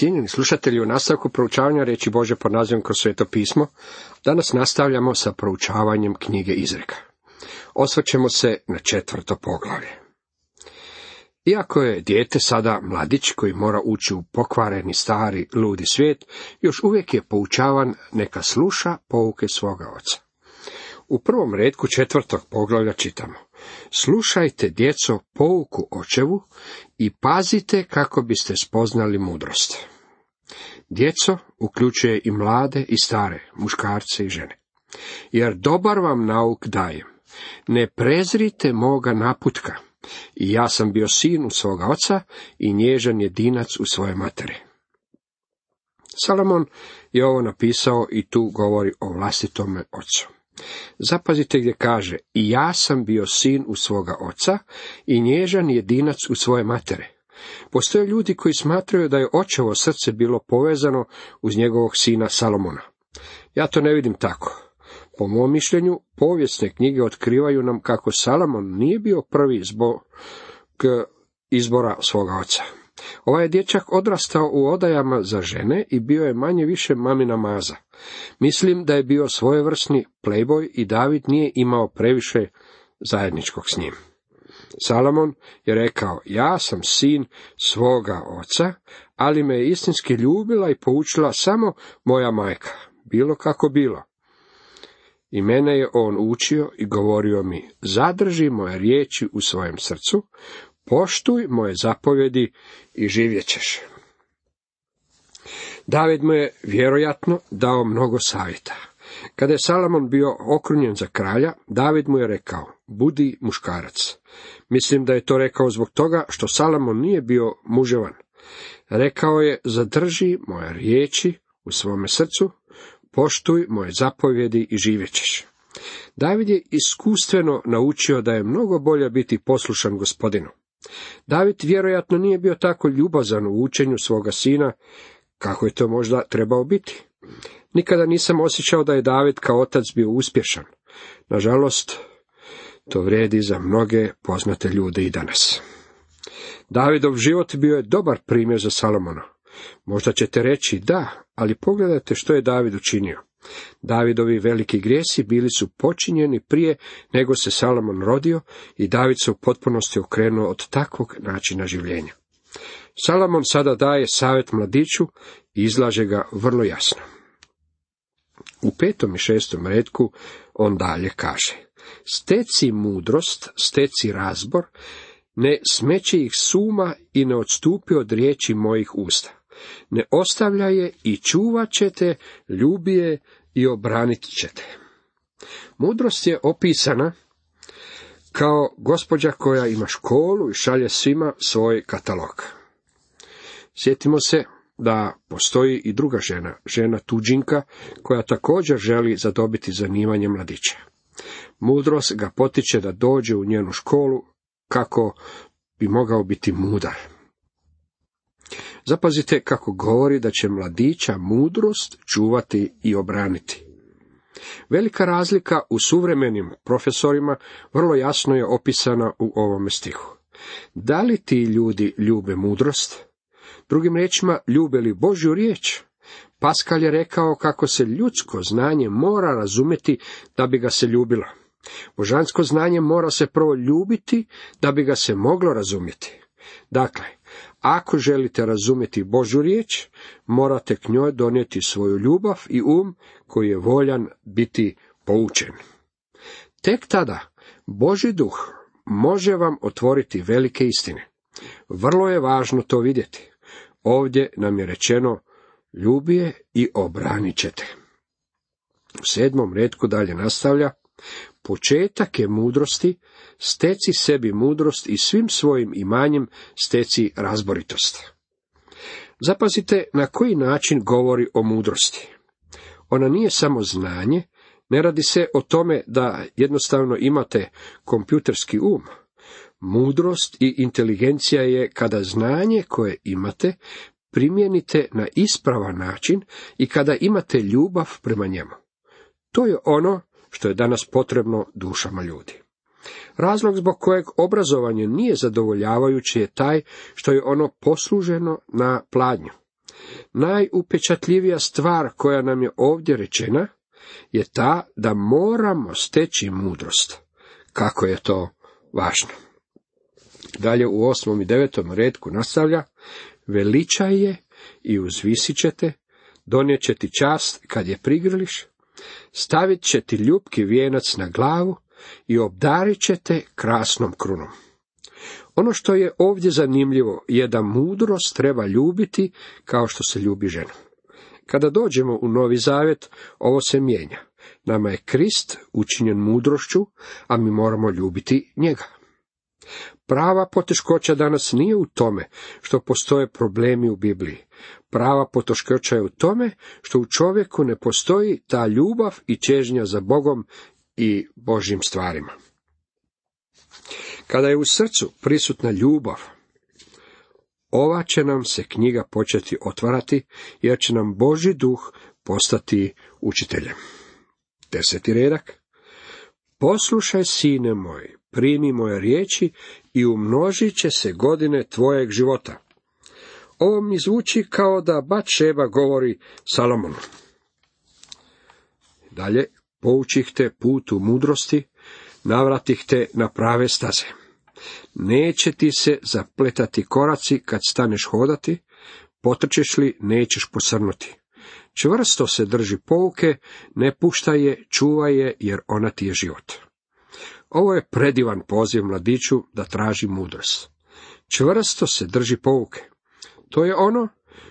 Cijenjeni slušatelji, u nastavku proučavanja reći Bože pod nazivom kroz sveto pismo, danas nastavljamo sa proučavanjem knjige Izreka. Osvrćemo se na četvrto poglavlje. Iako je dijete sada mladić koji mora ući u pokvareni stari ludi svijet, još uvijek je poučavan neka sluša pouke svoga oca. U prvom redku četvrtog poglavlja čitamo. Slušajte, djeco, pouku očevu i pazite kako biste spoznali mudrost. Djeco uključuje i mlade i stare, muškarce i žene. Jer dobar vam nauk dajem. Ne prezrite moga naputka. I ja sam bio sin u svoga oca i nježan jedinac u svoje matere. Salomon je ovo napisao i tu govori o vlastitome ocu. Zapazite gdje kaže, i ja sam bio sin u svoga oca i nježan jedinac u svoje matere. Postoje ljudi koji smatraju da je očevo srce bilo povezano uz njegovog sina Salomona. Ja to ne vidim tako. Po mom mišljenju, povijesne knjige otkrivaju nam kako Salomon nije bio prvi zbog izbora svoga oca. Ovaj je dječak odrastao u odajama za žene i bio je manje više mamina maza. Mislim da je bio svojevrsni playboy i David nije imao previše zajedničkog s njim. Salomon je rekao, ja sam sin svoga oca, ali me je istinski ljubila i poučila samo moja majka, bilo kako bilo. I mene je on učio i govorio mi, zadrži moje riječi u svojem srcu, poštuj moje zapovjedi i živjet ćeš. David mu je vjerojatno dao mnogo savjeta. Kada je Salamon bio okrunjen za kralja, David mu je rekao, budi muškarac. Mislim da je to rekao zbog toga što Salamon nije bio muževan. Rekao je, zadrži moje riječi u svome srcu, poštuj moje zapovjedi i živjećeš. David je iskustveno naučio da je mnogo bolje biti poslušan gospodinu. David vjerojatno nije bio tako ljubazan u učenju svoga sina, kako je to možda trebao biti. Nikada nisam osjećao da je David kao otac bio uspješan. Nažalost, to vrijedi za mnoge poznate ljude i danas. Davidov život bio je dobar primjer za Salomona. Možda ćete reći da, ali pogledajte što je David učinio. Davidovi veliki grijesi bili su počinjeni prije nego se Salomon rodio i David se u potpunosti okrenuo od takvog načina življenja. Salomon sada daje savjet mladiću i izlaže ga vrlo jasno. U petom i šestom redku on dalje kaže, steci mudrost, steci razbor, ne smeće ih suma i ne odstupi od riječi mojih usta. Ne ostavlja je i čuvat ćete, ljubije i obranit ćete. Mudrost je opisana kao gospođa koja ima školu i šalje svima svoj katalog. Sjetimo se da postoji i druga žena, žena tuđinka, koja također želi zadobiti zanimanje mladića. Mudrost ga potiče da dođe u njenu školu kako bi mogao biti mudar. Zapazite kako govori da će mladića mudrost čuvati i obraniti. Velika razlika u suvremenim profesorima vrlo jasno je opisana u ovome stihu. Da li ti ljudi ljube mudrost? Drugim riječima, ljube li Božju riječ? Paskal je rekao kako se ljudsko znanje mora razumjeti da bi ga se ljubilo. Božansko znanje mora se prvo ljubiti da bi ga se moglo razumjeti. Dakle, ako želite razumjeti Božu riječ, morate k njoj donijeti svoju ljubav i um koji je voljan biti poučen. Tek tada Boži duh može vam otvoriti velike istine. Vrlo je važno to vidjeti. Ovdje nam je rečeno ljubije i obranit ćete. U sedmom redku dalje nastavlja, početak je mudrosti, steci sebi mudrost i svim svojim imanjem steci razboritost. Zapazite na koji način govori o mudrosti. Ona nije samo znanje, ne radi se o tome da jednostavno imate kompjuterski um. Mudrost i inteligencija je kada znanje koje imate primijenite na ispravan način i kada imate ljubav prema njemu. To je ono što je danas potrebno dušama ljudi. Razlog zbog kojeg obrazovanje nije zadovoljavajuće je taj što je ono posluženo na pladnju. Najupečatljivija stvar koja nam je ovdje rečena je ta da moramo steći mudrost. Kako je to važno. Dalje u osmom i devetom redku nastavlja, veličaj je i uzvisit ćete, donijet će ti čast kad je prigrliš, stavit će ti ljubki vijenac na glavu i obdarit će te krasnom krunom. Ono što je ovdje zanimljivo je da mudrost treba ljubiti kao što se ljubi ženu. Kada dođemo u Novi Zavjet, ovo se mijenja. Nama je Krist učinjen mudrošću, a mi moramo ljubiti njega. Prava poteškoća danas nije u tome što postoje problemi u Bibliji. Prava poteškoća je u tome što u čovjeku ne postoji ta ljubav i čežnja za Bogom i Božjim stvarima. Kada je u srcu prisutna ljubav, ova će nam se knjiga početi otvarati, jer će nam Boži duh postati učiteljem. Deseti redak. Poslušaj, sine moj, primi moje riječi i umnožit će se godine tvojeg života. Ovo mi zvuči kao da Batšeba govori Salomonu. Dalje, poučih te putu mudrosti, navratih te na prave staze. Neće ti se zapletati koraci kad staneš hodati, potrčeš li, nećeš posrnuti. Čvrsto se drži pouke, ne puštaj je, čuvaj je, jer ona ti je život. Ovo je predivan poziv mladiću da traži mudrost. Čvrsto se drži pouke. To je ono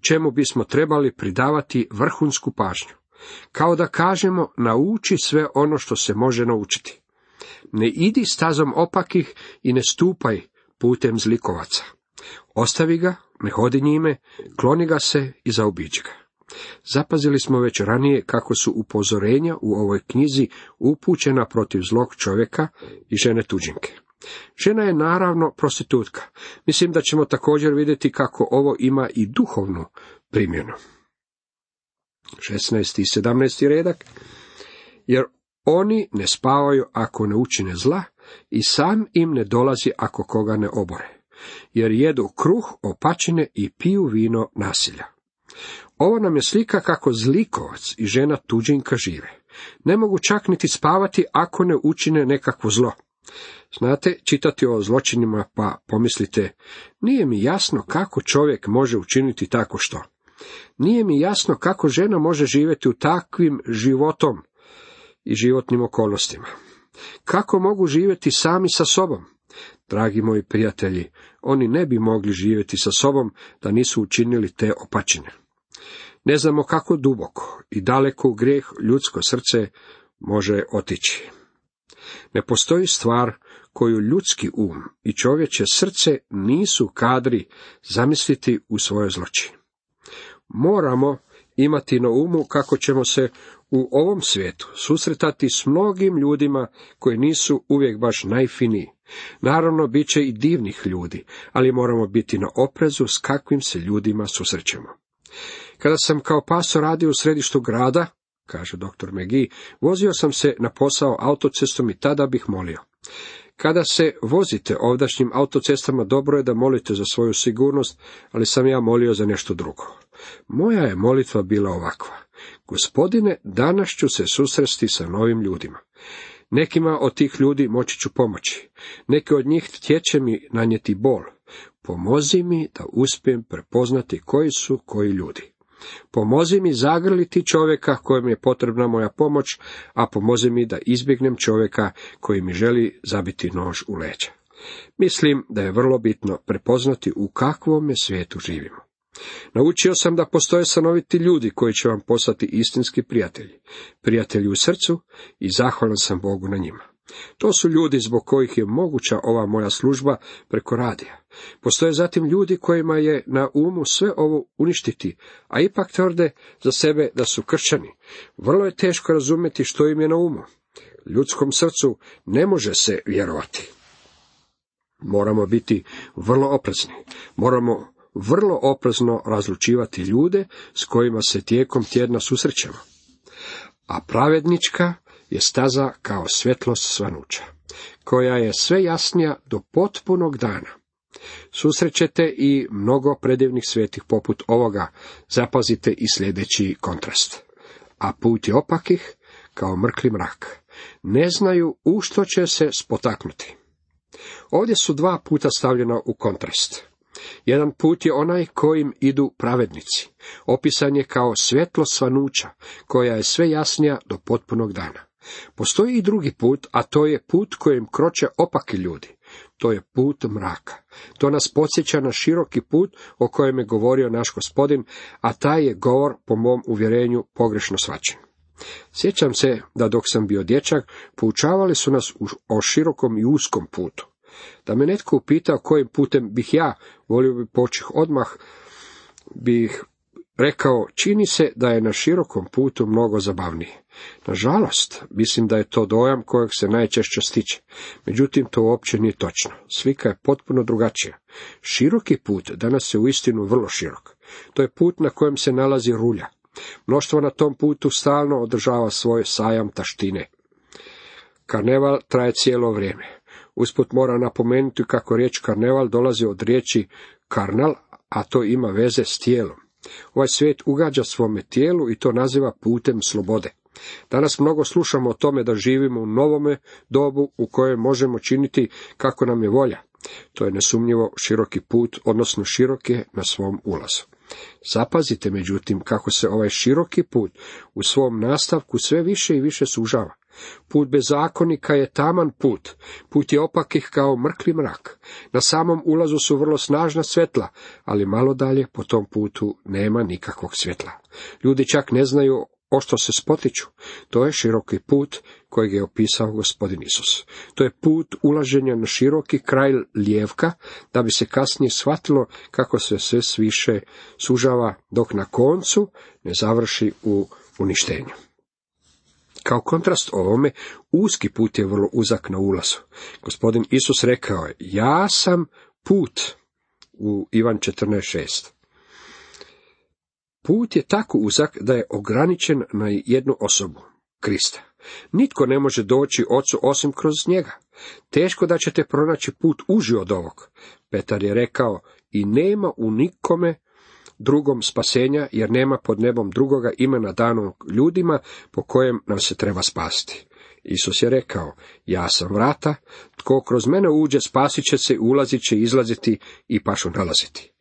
čemu bismo trebali pridavati vrhunsku pažnju. Kao da kažemo, nauči sve ono što se može naučiti. Ne idi stazom opakih i ne stupaj putem zlikovaca. Ostavi ga, ne hodi njime, kloni ga se i zaobiđi ga. Zapazili smo već ranije kako su upozorenja u ovoj knjizi upućena protiv zlog čovjeka i žene tuđinke. Žena je naravno prostitutka. Mislim da ćemo također vidjeti kako ovo ima i duhovnu primjenu. 16. i 17. redak. Jer oni ne spavaju ako ne učine zla i sam im ne dolazi ako koga ne obore. Jer jedu kruh opačine i piju vino nasilja. Ovo nam je slika kako zlikovac i žena tuđinka žive. Ne mogu čak niti spavati ako ne učine nekakvo zlo. Znate, čitati o zločinima pa pomislite, nije mi jasno kako čovjek može učiniti tako što. Nije mi jasno kako žena može živjeti u takvim životom i životnim okolnostima. Kako mogu živjeti sami sa sobom? Dragi moji prijatelji, oni ne bi mogli živjeti sa sobom da nisu učinili te opačine. Ne znamo kako duboko i daleko u grijeh ljudsko srce može otići. Ne postoji stvar koju ljudski um i čovječe srce nisu kadri zamisliti u svojoj zloči. Moramo imati na umu kako ćemo se u ovom svijetu susretati s mnogim ljudima koji nisu uvijek baš najfiniji. Naravno, bit će i divnih ljudi, ali moramo biti na oprezu s kakvim se ljudima susrećemo. Kada sam kao paso radio u središtu grada, kaže dr. Megi, vozio sam se na posao autocestom i tada bih molio. Kada se vozite ovdašnjim autocestama, dobro je da molite za svoju sigurnost, ali sam ja molio za nešto drugo. Moja je molitva bila ovakva. Gospodine, danas ću se susresti sa novim ljudima. Nekima od tih ljudi moći ću pomoći. Neki od njih htjeće mi nanijeti bol. Pomozi mi da uspijem prepoznati koji su koji ljudi. Pomozi mi zagrliti čovjeka kojem je potrebna moja pomoć, a pomozi mi da izbjegnem čovjeka koji mi želi zabiti nož u leđa. Mislim da je vrlo bitno prepoznati u kakvom svijetu živimo. Naučio sam da postoje stanoviti ljudi koji će vam postati istinski prijatelji, prijatelji u srcu i zahvalan sam Bogu na njima. To su ljudi zbog kojih je moguća ova moja služba preko radija. Postoje zatim ljudi kojima je na umu sve ovo uništiti, a ipak tvrde za sebe da su kršćani. Vrlo je teško razumjeti što im je na umu. Ljudskom srcu ne može se vjerovati. Moramo biti vrlo oprezni. Moramo vrlo oprezno razlučivati ljude s kojima se tijekom tjedna susrećemo. A pravednička je staza kao svjetlost svanuća, koja je sve jasnija do potpunog dana. Susrećete i mnogo predivnih svetih poput ovoga, zapazite i sljedeći kontrast. A put je opakih kao mrkli mrak. Ne znaju u što će se spotaknuti. Ovdje su dva puta stavljena u kontrast. Jedan put je onaj kojim idu pravednici. Opisan je kao svjetlo svanuća, koja je sve jasnija do potpunog dana. Postoji i drugi put, a to je put kojim kroče opaki ljudi. To je put mraka. To nas podsjeća na široki put o kojem je govorio naš gospodin, a taj je govor, po mom uvjerenju, pogrešno svačen. Sjećam se da dok sam bio dječak, poučavali su nas o širokom i uskom putu. Da me netko upitao kojim putem bih ja, volio bi počih odmah, bih rekao, čini se da je na širokom putu mnogo zabavnije. Nažalost, mislim da je to dojam kojeg se najčešće stiče. Međutim, to uopće nije točno. Slika je potpuno drugačija. Široki put danas je uistinu vrlo širok. To je put na kojem se nalazi rulja. Mnoštvo na tom putu stalno održava svoj sajam taštine. Karneval traje cijelo vrijeme. Usput mora napomenuti kako riječ karneval dolazi od riječi karnal, a to ima veze s tijelom. Ovaj svijet ugađa svome tijelu i to naziva putem slobode. Danas mnogo slušamo o tome da živimo u novome dobu u kojem možemo činiti kako nam je volja. To je nesumnjivo široki put, odnosno širok je na svom ulazu. Zapazite međutim kako se ovaj široki put u svom nastavku sve više i više sužava. Put bezakonika je taman put, put je opakih kao mrkli mrak. Na samom ulazu su vrlo snažna svjetla, ali malo dalje po tom putu nema nikakvog svjetla. Ljudi čak ne znaju o što se spotiču. To je široki put kojeg je opisao gospodin Isus. To je put ulaženja na široki kraj lijevka, da bi se kasnije shvatilo kako se sve više sužava, dok na koncu ne završi u uništenju. Kao kontrast ovome, uski put je vrlo uzak na ulazu. Gospodin Isus rekao je, ja sam put u Ivan 14.6. Put je tako uzak da je ograničen na jednu osobu, Krista. Nitko ne može doći ocu osim kroz njega. Teško da ćete pronaći put uži od ovog. Petar je rekao, i nema u nikome drugom spasenja, jer nema pod nebom drugoga imena danog ljudima po kojem nam se treba spasti. Isus je rekao, ja sam vrata, tko kroz mene uđe spasit će se, ulazit će, izlaziti i pašu nalaziti.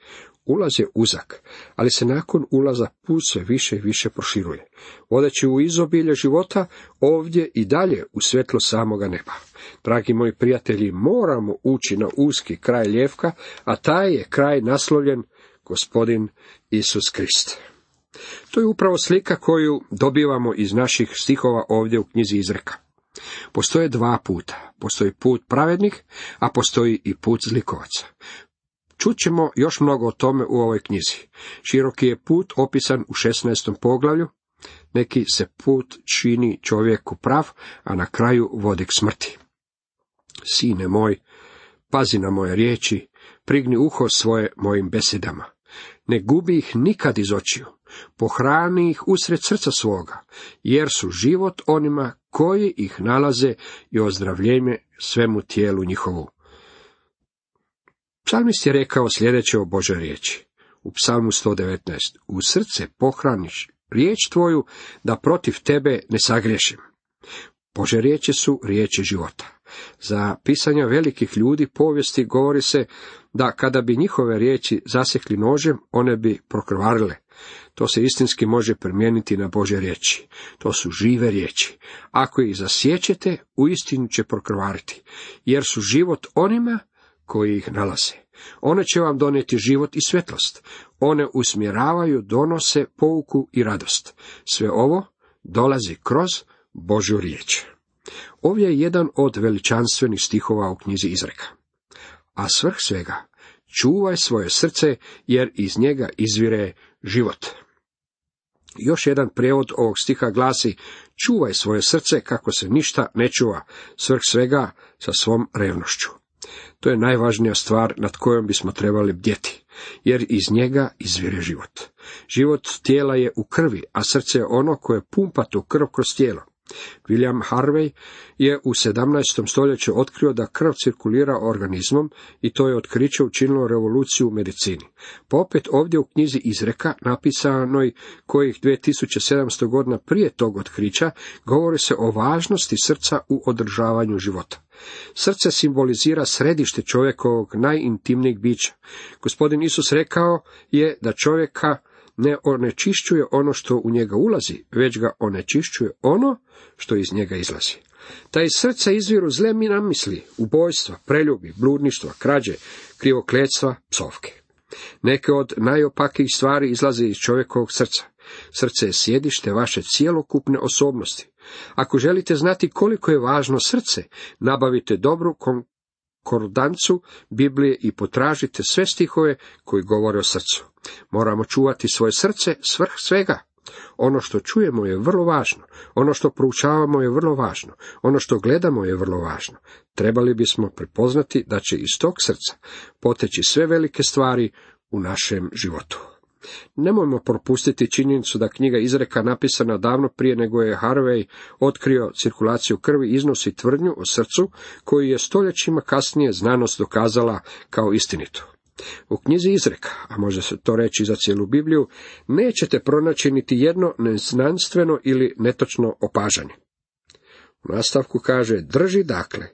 Ulaz je uzak, ali se nakon ulaza put sve više i više proširuje, vodeći u izobilje života ovdje i dalje u svjetlo samoga neba. Dragi moji prijatelji, moramo ući na uski kraj ljevka, a taj je kraj naslovljen gospodin Isus Krist. To je upravo slika koju dobivamo iz naših stihova ovdje u knjizi izreka. Postoje dva puta. Postoji put pravednih, a postoji i put zlikovaca. Čućemo još mnogo o tome u ovoj knjizi. Široki je put opisan u 16. poglavlju. Neki se put čini čovjeku prav, a na kraju vodi k smrti. Sine moj, pazi na moje riječi, prigni uho svoje mojim besedama. Ne gubi ih nikad iz očiju, pohrani ih usred srca svoga, jer su život onima koji ih nalaze i ozdravljenje svemu tijelu njihovu. Psalmist je rekao sljedeće o Bože riječi. U psalmu 119. U srce pohraniš riječ tvoju, da protiv tebe ne sagriješim. Bože riječi su riječi života. Za pisanja velikih ljudi povijesti govori se da kada bi njihove riječi zasekli nožem, one bi prokrvarile. To se istinski može primijeniti na Bože riječi. To su žive riječi. Ako ih zasjećete, uistinu će prokrvariti, jer su život onima koji ih nalaze. One će vam donijeti život i svjetlost. One usmjeravaju, donose pouku i radost. Sve ovo dolazi kroz Božju riječ. Ovdje je jedan od veličanstvenih stihova u knjizi Izreka. A svrh svega, čuvaj svoje srce, jer iz njega izvire život. Još jedan prijevod ovog stiha glasi, čuvaj svoje srce kako se ništa ne čuva, svrh svega sa svom revnošću. To je najvažnija stvar nad kojom bismo trebali bdjeti, jer iz njega izvire život. Život tijela je u krvi, a srce je ono koje pumpa tu krv kroz tijelo. William Harvey je u 17. stoljeću otkrio da krv cirkulira organizmom i to je otkriće učinilo revoluciju u medicini. Pa opet ovdje u knjizi izreka, napisanoj kojih 2700 godina prije tog otkrića, govori se o važnosti srca u održavanju života. Srce simbolizira središte čovjekovog najintimnijeg bića. Gospodin Isus rekao je da čovjeka ne onečišćuje ono što u njega ulazi, već ga onečišćuje ono što iz njega izlazi. Ta iz srca izviru zle mi namisli, ubojstva, preljubi, bludništva, krađe, krivokletstva, psovke. Neke od najopakijih stvari izlaze iz čovjekovog srca. Srce je sjedište vaše cijelokupne osobnosti. Ako želite znati koliko je važno srce, nabavite dobru konkordancu Biblije i potražite sve stihove koji govore o srcu. Moramo čuvati svoje srce svrh svega. Ono što čujemo je vrlo važno, ono što proučavamo je vrlo važno, ono što gledamo je vrlo važno. Trebali bismo prepoznati da će iz tog srca poteći sve velike stvari u našem životu. Nemojmo propustiti činjenicu da knjiga izreka napisana davno prije nego je Harvey otkrio cirkulaciju krvi iznosi tvrdnju o srcu koju je stoljećima kasnije znanost dokazala kao istinitu. U knjizi izreka, a može se to reći za cijelu Bibliju, nećete pronaći niti jedno neznanstveno ili netočno opažanje. U nastavku kaže, drži dakle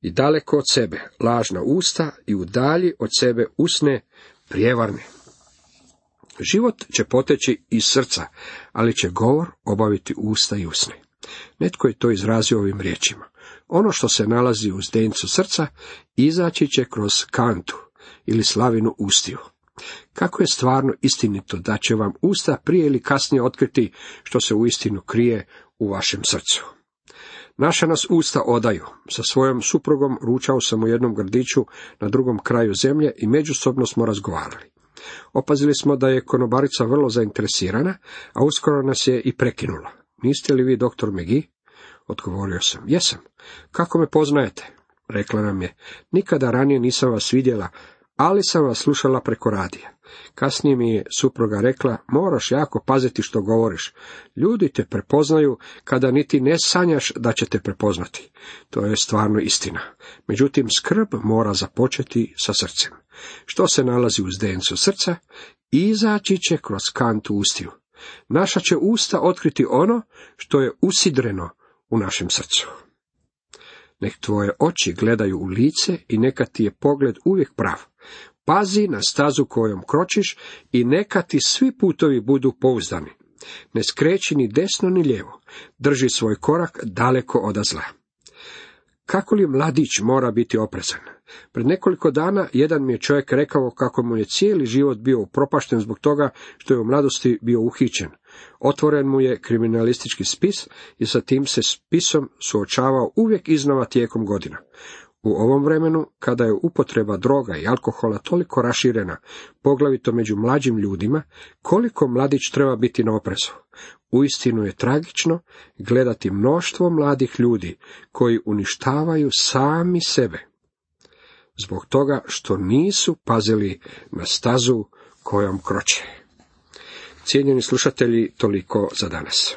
i daleko od sebe lažna usta i udalji od sebe usne prijevarne. Život će poteći iz srca, ali će govor obaviti usta i usne. Netko je to izrazio ovim riječima. Ono što se nalazi u zdencu srca, izaći će kroz kantu ili slavinu ustiju. Kako je stvarno istinito da će vam usta prije ili kasnije otkriti što se u istinu krije u vašem srcu. Naša nas usta odaju. Sa svojom suprugom ručao sam u jednom gradiću na drugom kraju zemlje i međusobno smo razgovarali. Opazili smo da je konobarica vrlo zainteresirana, a uskoro nas je i prekinula. Niste li vi doktor Megi? Odgovorio sam. Jesam. Kako me poznajete? Rekla nam je. Nikada ranije nisam vas vidjela, ali sam vas slušala preko radija. Kasnije mi je supruga rekla, moraš jako paziti što govoriš. Ljudi te prepoznaju kada niti ne sanjaš da će te prepoznati. To je stvarno istina. Međutim, skrb mora započeti sa srcem. Što se nalazi u zdencu srca, izaći će kroz kantu ustiju. Naša će usta otkriti ono što je usidreno u našem srcu. Nek tvoje oči gledaju u lice i neka ti je pogled uvijek prav. Pazi na stazu kojom kročiš i neka ti svi putovi budu pouzdani. Ne skreći ni desno ni lijevo. Drži svoj korak daleko od zla. Kako li mladić mora biti oprezan? Pred nekoliko dana jedan mi je čovjek rekao kako mu je cijeli život bio upropašten zbog toga što je u mladosti bio uhićen. Otvoren mu je kriminalistički spis i sa tim se spisom suočavao uvijek iznova tijekom godina. U ovom vremenu, kada je upotreba droga i alkohola toliko raširena, poglavito među mlađim ljudima, koliko mladić treba biti na oprezu. Uistinu je tragično gledati mnoštvo mladih ljudi koji uništavaju sami sebe. Zbog toga što nisu pazili na stazu kojom kroče. Cijenjeni slušatelji, toliko za danas.